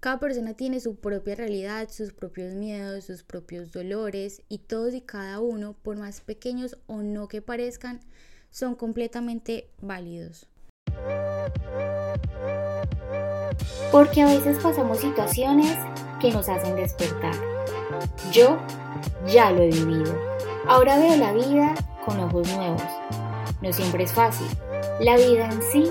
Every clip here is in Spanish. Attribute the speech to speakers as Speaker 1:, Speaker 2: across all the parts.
Speaker 1: Cada persona tiene su propia realidad, sus propios miedos, sus propios dolores y todos y cada uno, por más pequeños o no que parezcan, son completamente válidos.
Speaker 2: Porque a veces pasamos situaciones que nos hacen despertar. Yo ya lo he vivido. Ahora veo la vida con ojos nuevos. No siempre es fácil. La vida en sí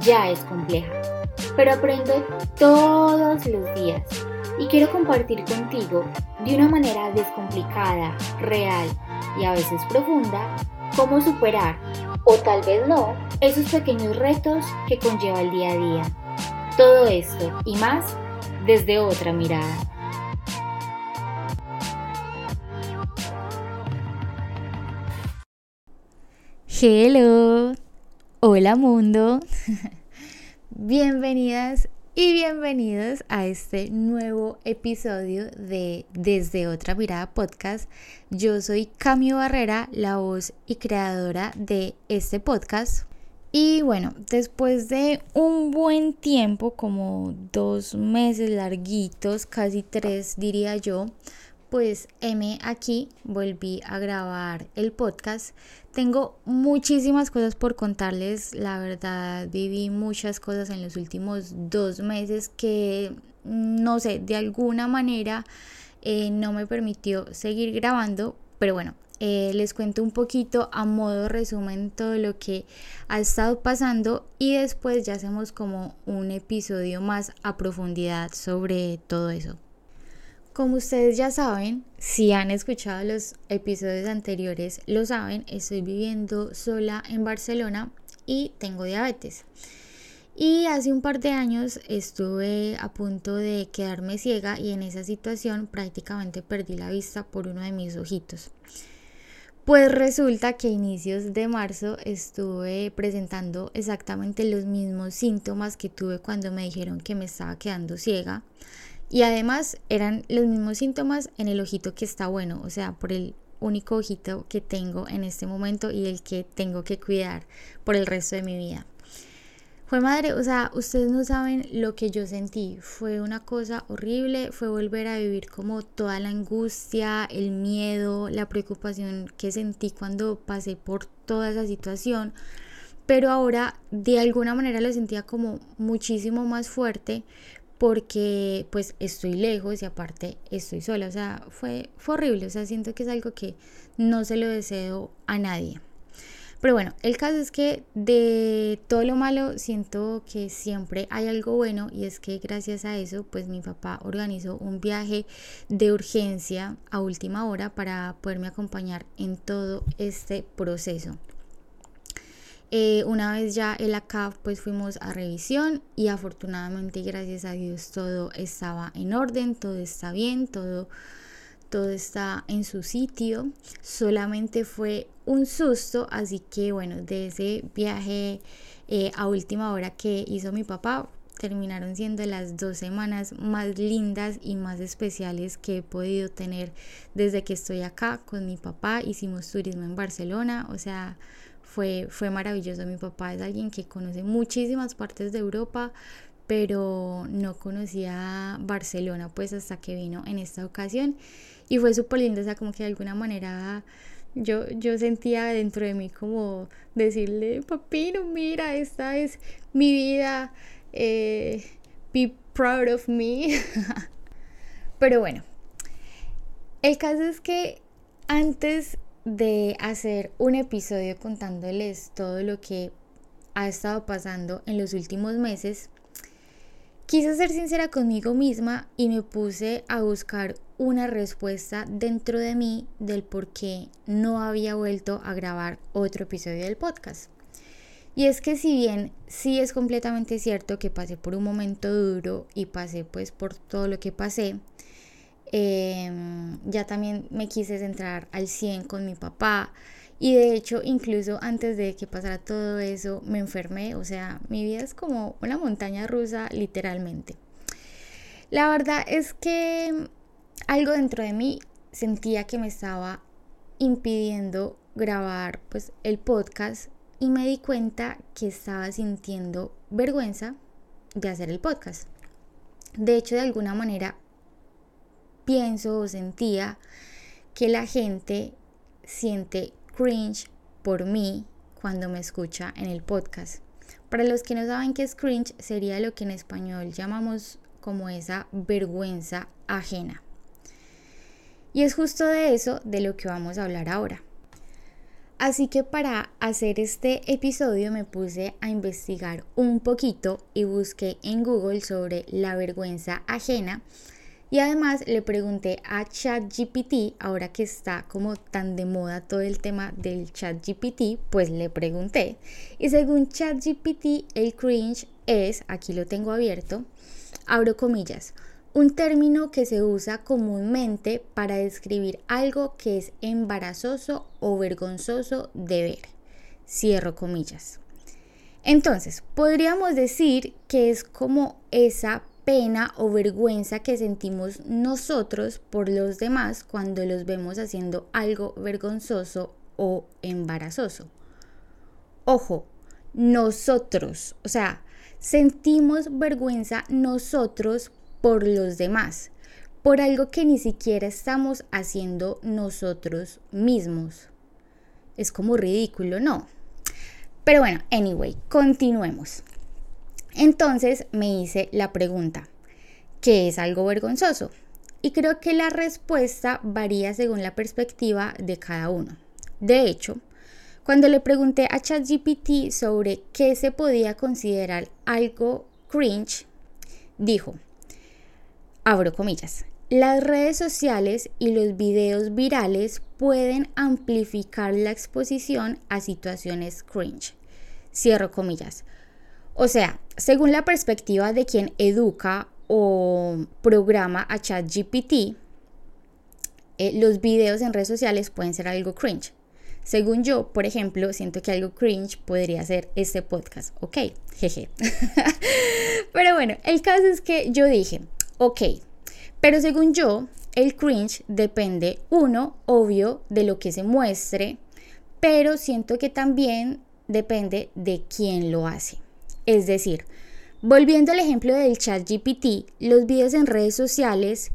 Speaker 2: ya es compleja pero aprendo todos los días y quiero compartir contigo de una manera descomplicada, real y a veces profunda cómo superar, o tal vez no, esos pequeños retos que conlleva el día a día. Todo esto y más desde otra mirada.
Speaker 1: Hello, hola mundo. Bienvenidas y bienvenidos a este nuevo episodio de Desde otra mirada podcast. Yo soy Camio Barrera, la voz y creadora de este podcast. Y bueno, después de un buen tiempo, como dos meses larguitos, casi tres diría yo, pues M aquí volví a grabar el podcast. Tengo muchísimas cosas por contarles, la verdad viví muchas cosas en los últimos dos meses que no sé, de alguna manera eh, no me permitió seguir grabando, pero bueno, eh, les cuento un poquito a modo resumen todo lo que ha estado pasando y después ya hacemos como un episodio más a profundidad sobre todo eso. Como ustedes ya saben, si han escuchado los episodios anteriores, lo saben, estoy viviendo sola en Barcelona y tengo diabetes. Y hace un par de años estuve a punto de quedarme ciega y en esa situación prácticamente perdí la vista por uno de mis ojitos. Pues resulta que a inicios de marzo estuve presentando exactamente los mismos síntomas que tuve cuando me dijeron que me estaba quedando ciega. Y además eran los mismos síntomas en el ojito que está bueno, o sea, por el único ojito que tengo en este momento y el que tengo que cuidar por el resto de mi vida. Fue madre, o sea, ustedes no saben lo que yo sentí. Fue una cosa horrible, fue volver a vivir como toda la angustia, el miedo, la preocupación que sentí cuando pasé por toda esa situación. Pero ahora de alguna manera lo sentía como muchísimo más fuerte porque pues estoy lejos y aparte estoy sola, o sea, fue, fue horrible, o sea, siento que es algo que no se lo deseo a nadie. Pero bueno, el caso es que de todo lo malo siento que siempre hay algo bueno y es que gracias a eso pues mi papá organizó un viaje de urgencia a última hora para poderme acompañar en todo este proceso. Eh, una vez ya el acá pues fuimos a revisión y afortunadamente gracias a Dios todo estaba en orden, todo está bien, todo, todo está en su sitio. Solamente fue un susto, así que bueno, de ese viaje eh, a última hora que hizo mi papá, terminaron siendo las dos semanas más lindas y más especiales que he podido tener desde que estoy acá con mi papá. Hicimos turismo en Barcelona, o sea, fue, fue maravilloso. Mi papá es alguien que conoce muchísimas partes de Europa, pero no conocía Barcelona pues hasta que vino en esta ocasión y fue súper lindo, o sea, como que de alguna manera yo, yo sentía dentro de mí como decirle, papino, mira, esta es mi vida, eh, be proud of me. pero bueno, el caso es que antes de hacer un episodio contándoles todo lo que ha estado pasando en los últimos meses, quise ser sincera conmigo misma y me puse a buscar una respuesta dentro de mí del por qué no había vuelto a grabar otro episodio del podcast. Y es que si bien sí es completamente cierto que pasé por un momento duro y pasé pues por todo lo que pasé, Em, ya también me quise centrar al 100 con mi papá. Y de hecho, incluso antes de que pasara todo eso, me enfermé. O sea, mi vida es como una montaña rusa, literalmente. La verdad es que algo dentro de mí sentía que me estaba impidiendo grabar pues el podcast y me di cuenta que estaba sintiendo vergüenza de hacer el podcast. De hecho, de alguna manera pienso o sentía que la gente siente cringe por mí cuando me escucha en el podcast. Para los que no saben qué es cringe, sería lo que en español llamamos como esa vergüenza ajena. Y es justo de eso de lo que vamos a hablar ahora. Así que para hacer este episodio me puse a investigar un poquito y busqué en Google sobre la vergüenza ajena y además le pregunté a ChatGPT, ahora que está como tan de moda todo el tema del ChatGPT, pues le pregunté. Y según ChatGPT, el cringe es, aquí lo tengo abierto, abro comillas, un término que se usa comúnmente para describir algo que es embarazoso o vergonzoso de ver. Cierro comillas. Entonces, podríamos decir que es como esa pena o vergüenza que sentimos nosotros por los demás cuando los vemos haciendo algo vergonzoso o embarazoso. Ojo, nosotros, o sea, sentimos vergüenza nosotros por los demás, por algo que ni siquiera estamos haciendo nosotros mismos. Es como ridículo, ¿no? Pero bueno, anyway, continuemos. Entonces me hice la pregunta, ¿qué es algo vergonzoso? Y creo que la respuesta varía según la perspectiva de cada uno. De hecho, cuando le pregunté a ChatGPT sobre qué se podía considerar algo cringe, dijo, abro comillas, las redes sociales y los videos virales pueden amplificar la exposición a situaciones cringe. Cierro comillas. O sea, según la perspectiva de quien educa o programa a ChatGPT, eh, los videos en redes sociales pueden ser algo cringe. Según yo, por ejemplo, siento que algo cringe podría ser este podcast. Ok, jeje. Pero bueno, el caso es que yo dije, Ok, pero según yo, el cringe depende, uno, obvio, de lo que se muestre, pero siento que también depende de quién lo hace. Es decir, volviendo al ejemplo del chat GPT, los videos en redes sociales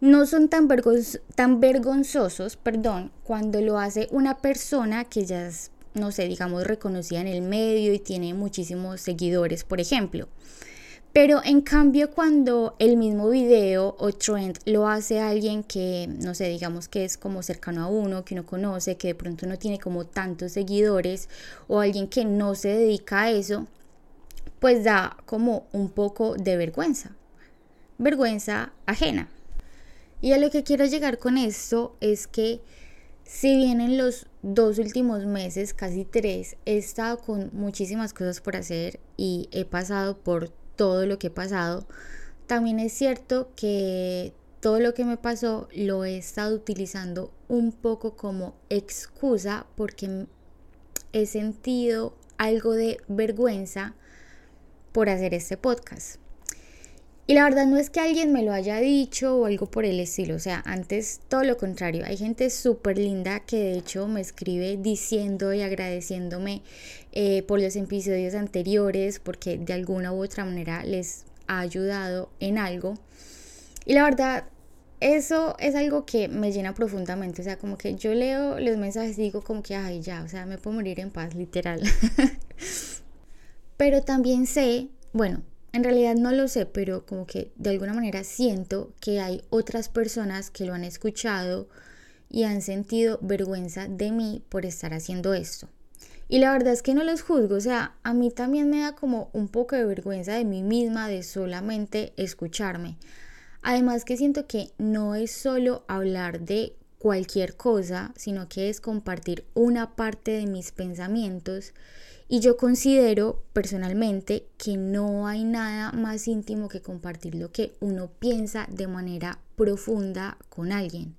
Speaker 1: no son tan, vergonzosos perdón, cuando lo hace una persona que ya es, no sé, digamos, reconocida en el medio y tiene muchísimos seguidores, por ejemplo. Pero en cambio cuando el mismo video o trend lo hace alguien que, no sé, digamos que es como cercano a uno, que uno conoce, que de pronto no tiene como tantos seguidores o alguien que no se dedica a eso, pues da como un poco de vergüenza, vergüenza ajena. Y a lo que quiero llegar con esto es que si bien en los dos últimos meses, casi tres, he estado con muchísimas cosas por hacer y he pasado por todo lo que he pasado, también es cierto que todo lo que me pasó lo he estado utilizando un poco como excusa porque he sentido algo de vergüenza por hacer este podcast. Y la verdad no es que alguien me lo haya dicho o algo por el estilo, o sea, antes todo lo contrario. Hay gente súper linda que de hecho me escribe diciendo y agradeciéndome eh, por los episodios anteriores porque de alguna u otra manera les ha ayudado en algo. Y la verdad, eso es algo que me llena profundamente, o sea, como que yo leo los mensajes y digo como que, ay, ya, o sea, me puedo morir en paz, literal. Pero también sé, bueno, en realidad no lo sé, pero como que de alguna manera siento que hay otras personas que lo han escuchado y han sentido vergüenza de mí por estar haciendo esto. Y la verdad es que no los juzgo, o sea, a mí también me da como un poco de vergüenza de mí misma de solamente escucharme. Además que siento que no es solo hablar de cualquier cosa, sino que es compartir una parte de mis pensamientos y yo considero personalmente que no hay nada más íntimo que compartir lo que uno piensa de manera profunda con alguien.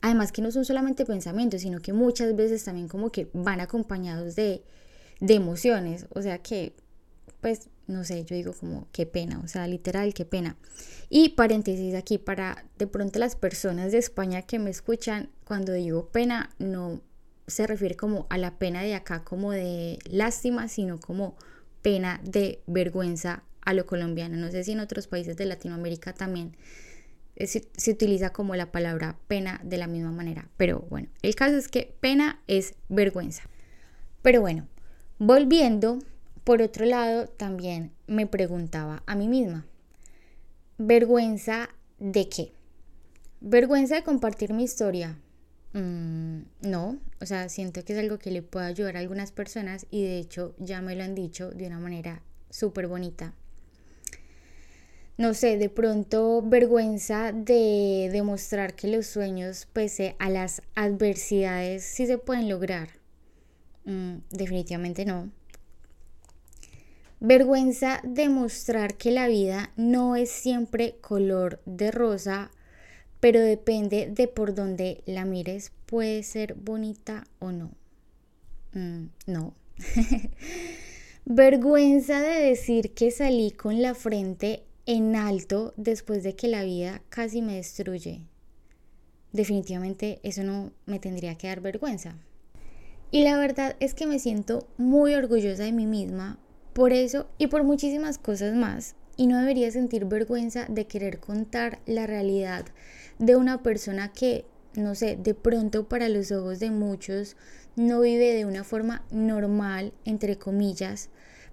Speaker 1: Además que no son solamente pensamientos, sino que muchas veces también como que van acompañados de, de emociones. O sea que, pues, no sé, yo digo como qué pena, o sea, literal, qué pena. Y paréntesis aquí para de pronto las personas de España que me escuchan, cuando digo pena, no se refiere como a la pena de acá como de lástima, sino como pena de vergüenza a lo colombiano. No sé si en otros países de Latinoamérica también se, se, utiliza como la palabra pena de la misma manera. Pero bueno, el caso es que pena es vergüenza. Pero bueno, volviendo, por otro lado, también me preguntaba a mí misma, ¿vergüenza de qué? ¿Vergüenza de compartir mi historia? Mm, no, o sea, siento que es algo que le puede ayudar a algunas personas y de hecho ya me lo han dicho de una manera súper bonita. No sé, de pronto vergüenza de demostrar que los sueños, pese a las adversidades, sí se pueden lograr. Mm, definitivamente no. Vergüenza de mostrar que la vida no es siempre color de rosa pero depende de por dónde la mires, puede ser bonita o no. Mm, no. Vergüenza de decir que salí con la frente en alto después de que la vida casi me destruye. Definitivamente eso no me tendría que dar vergüenza. Y la verdad es que me siento muy orgullosa de mí misma por eso y por muchísimas cosas más. Y no debería sentir vergüenza de querer contar la realidad de una persona que, no sé, de pronto para los ojos de muchos no vive de una forma normal, entre comillas,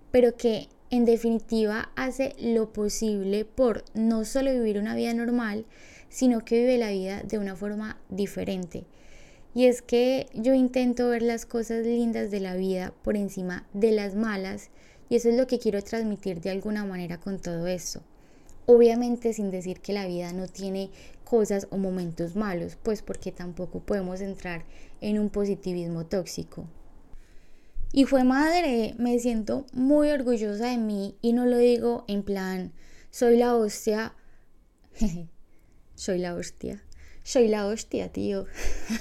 Speaker 1: pero que en definitiva hace lo posible por no solo vivir una vida normal, sino que vive la vida de una forma diferente. Y es que yo intento ver las cosas lindas de la vida por encima de las malas y eso es lo que quiero transmitir de alguna manera con todo esto. Obviamente sin decir que la vida no tiene cosas o momentos malos, pues porque tampoco podemos entrar en un positivismo tóxico. Y fue madre, me siento muy orgullosa de mí y no lo digo en plan, soy la hostia, soy la hostia, soy la hostia, tío.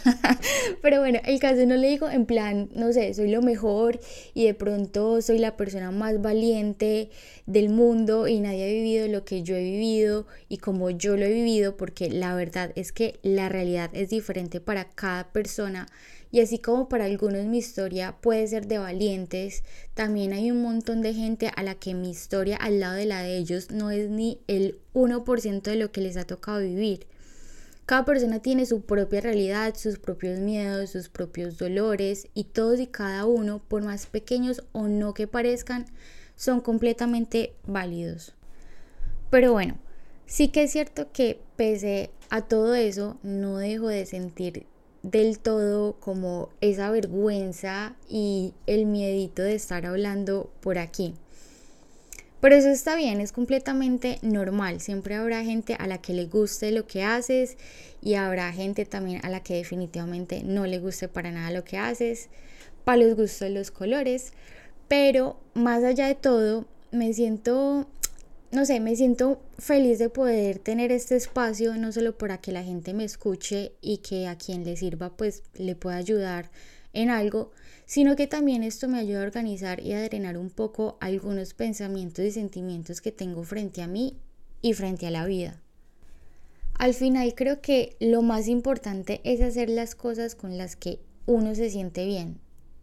Speaker 1: Pero bueno, el caso no le digo en plan, no sé, soy lo mejor y de pronto soy la persona más valiente del mundo y nadie ha vivido lo que yo he vivido y como yo lo he vivido, porque la verdad es que la realidad es diferente para cada persona. Y así como para algunos mi historia puede ser de valientes, también hay un montón de gente a la que mi historia al lado de la de ellos no es ni el 1% de lo que les ha tocado vivir. Cada persona tiene su propia realidad, sus propios miedos, sus propios dolores y todos y cada uno, por más pequeños o no que parezcan, son completamente válidos. Pero bueno, sí que es cierto que pese a todo eso, no dejo de sentir del todo como esa vergüenza y el miedito de estar hablando por aquí. Pero eso está bien, es completamente normal. Siempre habrá gente a la que le guste lo que haces y habrá gente también a la que definitivamente no le guste para nada lo que haces. Para los gustos los colores. Pero más allá de todo, me siento, no sé, me siento feliz de poder tener este espacio, no solo para que la gente me escuche y que a quien le sirva pues le pueda ayudar en algo, sino que también esto me ayuda a organizar y a drenar un poco algunos pensamientos y sentimientos que tengo frente a mí y frente a la vida. Al final creo que lo más importante es hacer las cosas con las que uno se siente bien.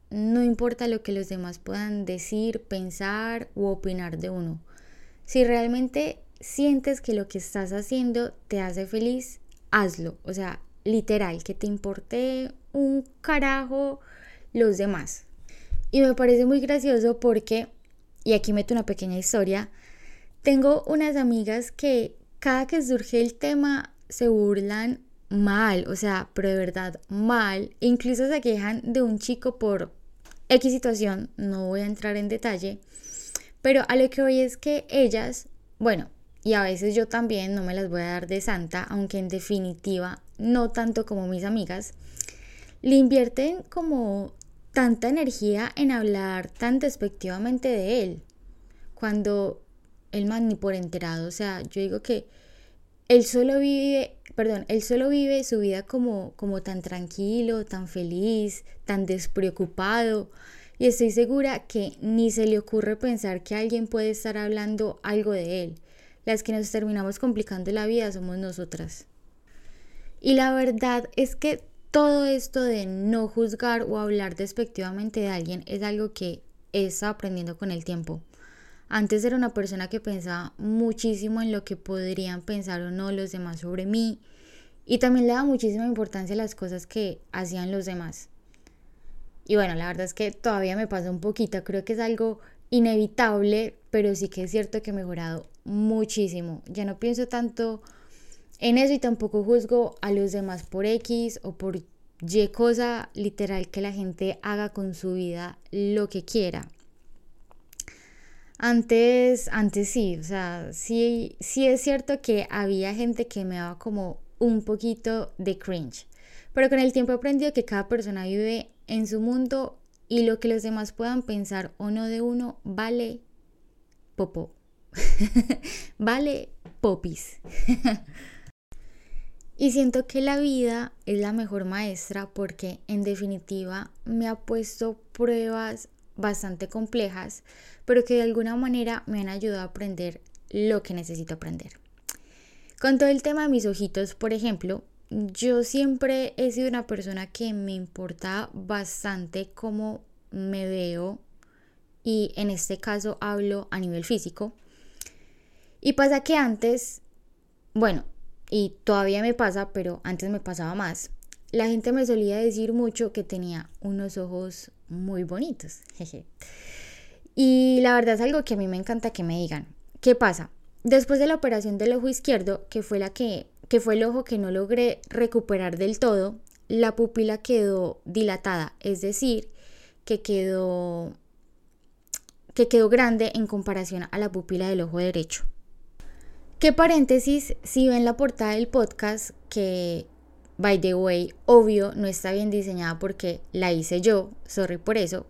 Speaker 1: No importa lo que los demás puedan decir, pensar u opinar de uno. Si realmente sientes que lo que estás haciendo te hace feliz, hazlo. O sea, literal, que te importe un carajo los demás. Y me parece muy gracioso porque, y aquí meto una pequeña historia, tengo unas amigas que cada que surge el tema se burlan mal, o sea, pero de verdad mal, incluso se quejan de un chico por X situación, no voy a entrar en detalle, pero a lo que voy es que ellas, bueno, y a veces yo también no me las voy a dar de santa, aunque en definitiva no tanto como mis amigas, le invierten como tanta energía en hablar tan despectivamente de él, cuando el man ni por enterado, o sea, yo digo que él solo vive, perdón, él solo vive su vida como, como tan tranquilo, tan feliz, tan despreocupado, y estoy segura que ni se le ocurre pensar que alguien puede estar hablando algo de él. Las que nos terminamos complicando la vida somos nosotras. Y la verdad es que todo esto de no juzgar o hablar despectivamente de alguien es algo que estado aprendiendo con el tiempo. Antes era una persona que pensaba muchísimo en lo que podrían pensar o no los demás sobre mí y también le daba muchísima importancia a las cosas que hacían los demás. Y bueno, la verdad es que todavía me pasa un poquito, creo que es algo inevitable, pero sí que es cierto que he mejorado muchísimo. Ya no pienso tanto en eso y tampoco juzgo a los demás por X o por Y cosa literal que la gente haga con su vida lo que quiera. Antes, antes sí, o sea, sí, sí es cierto que había gente que me daba como un poquito de cringe, pero con el tiempo he aprendido que cada persona vive en su mundo y lo que los demás puedan pensar o no de uno vale popo, vale popis. y siento que la vida es la mejor maestra porque en definitiva me ha puesto pruebas bastante complejas, pero que de alguna manera me han ayudado a aprender lo que necesito aprender. Con todo el tema de mis ojitos, por ejemplo, yo siempre he sido una persona que me importa bastante cómo me veo y en este caso hablo a nivel físico. Y pasa que antes, bueno, y todavía me pasa, pero antes me pasaba más. La gente me solía decir mucho que tenía unos ojos muy bonitos. Jeje. Y la verdad es algo que a mí me encanta que me digan. ¿Qué pasa? Después de la operación del ojo izquierdo, que fue la que, que fue el ojo que no logré recuperar del todo, la pupila quedó dilatada, es decir, que quedó que quedó grande en comparación a la pupila del ojo derecho. ¿Qué paréntesis, si ven la portada del podcast, que by the way, obvio, no está bien diseñada porque la hice yo, sorry por eso,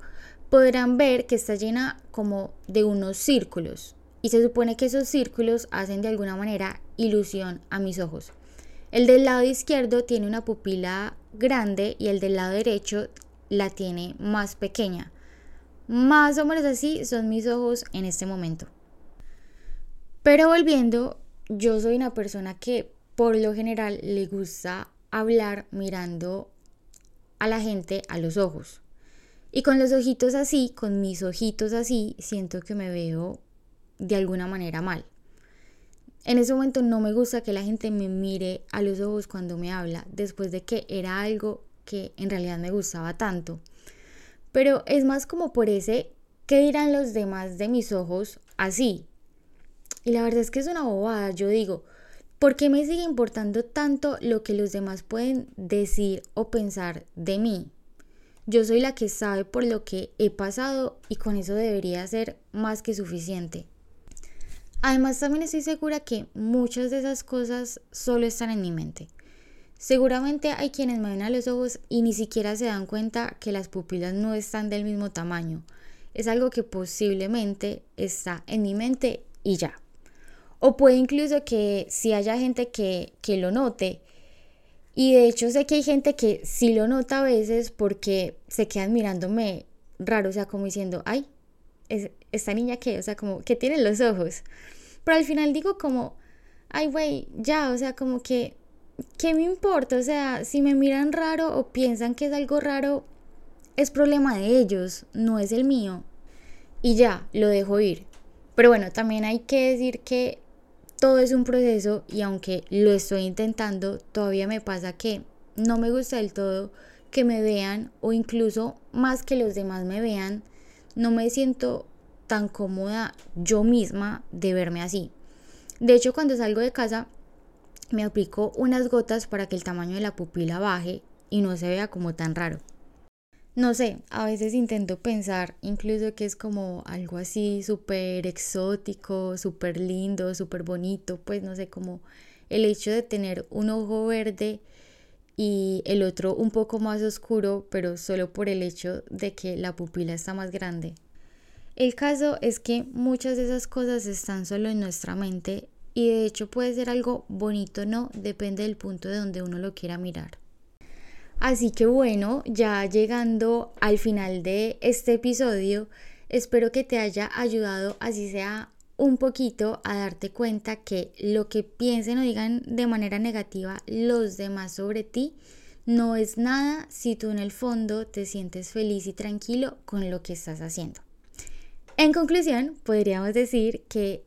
Speaker 1: podrán ver que está llena como de unos círculos y se supone que esos círculos hacen de alguna manera ilusión a mis ojos. El del lado izquierdo tiene una pupila grande y el del lado derecho la tiene más pequeña. Más o menos así son mis ojos en este momento. Pero volviendo, yo soy una persona que por lo general le gusta hablar mirando a la gente a los ojos. Y con los ojitos así, con mis ojitos así, siento que me veo de alguna manera mal. En ese momento no me gusta que la gente me mire a los ojos cuando me habla, después de que era algo que en realidad me gustaba tanto. Pero es más como por ese, ¿qué dirán los demás de mis ojos así? Y la verdad es que es una bobada, yo digo, ¿Por qué me sigue importando tanto lo que los demás pueden decir o pensar de mí? Yo soy la que sabe por lo que he pasado y con eso debería ser más que suficiente. Además también estoy segura que muchas de esas cosas solo están en mi mente. Seguramente hay quienes me ven a los ojos y ni siquiera se dan cuenta que las pupilas no están del mismo tamaño. Es algo que posiblemente está en mi mente y ya. O puede incluso que si haya gente que, lo note. Y de hecho sé que hay gente que sí lo nota a veces porque se quedan mirándome raro, o sea, como diciendo, ay, esta niña qué, o sea, como que tiene los ojos. Pero al final digo como, ay, güey, ya, o sea, como que, ¿qué me importa? O sea, si me miran raro o piensan que es algo raro, es problema de ellos, no es el mío. Y ya, lo dejo ir. Pero bueno, también hay que decir que todo es un proceso y aunque lo estoy intentando, todavía me pasa que no me gusta del todo que me vean o incluso más que los demás me vean, no me siento tan cómoda yo misma de verme así. De hecho, cuando salgo de casa, me aplico unas gotas para que el tamaño de la pupila baje y no se vea como tan raro. No sé, a veces intento pensar incluso que es como algo así súper exótico, súper lindo, súper bonito, pues no sé, como el hecho de tener un ojo verde y el otro un poco más oscuro, pero solo por el hecho de que la pupila está más grande. El caso es que muchas de esas cosas están solo en nuestra mente y de hecho puede ser algo bonito o no, depende del punto de donde uno lo quiera mirar. Así que bueno, ya llegando al final de este episodio, espero que te haya ayudado, así sea un poquito, a darte cuenta que lo que piensen o digan de manera negativa los demás sobre ti no es nada si tú en el fondo te sientes feliz y tranquilo con lo que estás haciendo. En conclusión, podríamos decir que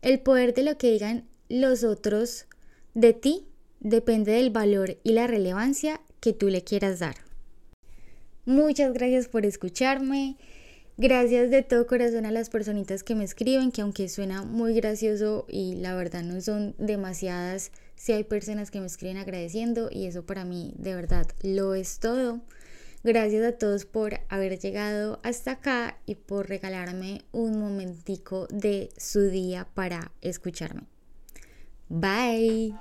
Speaker 1: el poder de lo que digan los otros de ti depende del valor y la relevancia que tú le quieras dar. Muchas gracias por escucharme. Gracias de todo corazón a las personitas que me escriben, que aunque suena muy gracioso y la verdad no son demasiadas, sí hay personas que me escriben agradeciendo y eso para mí de verdad lo es todo. Gracias a todos por haber llegado hasta acá y por regalarme un momentico de su día para escucharme. Bye.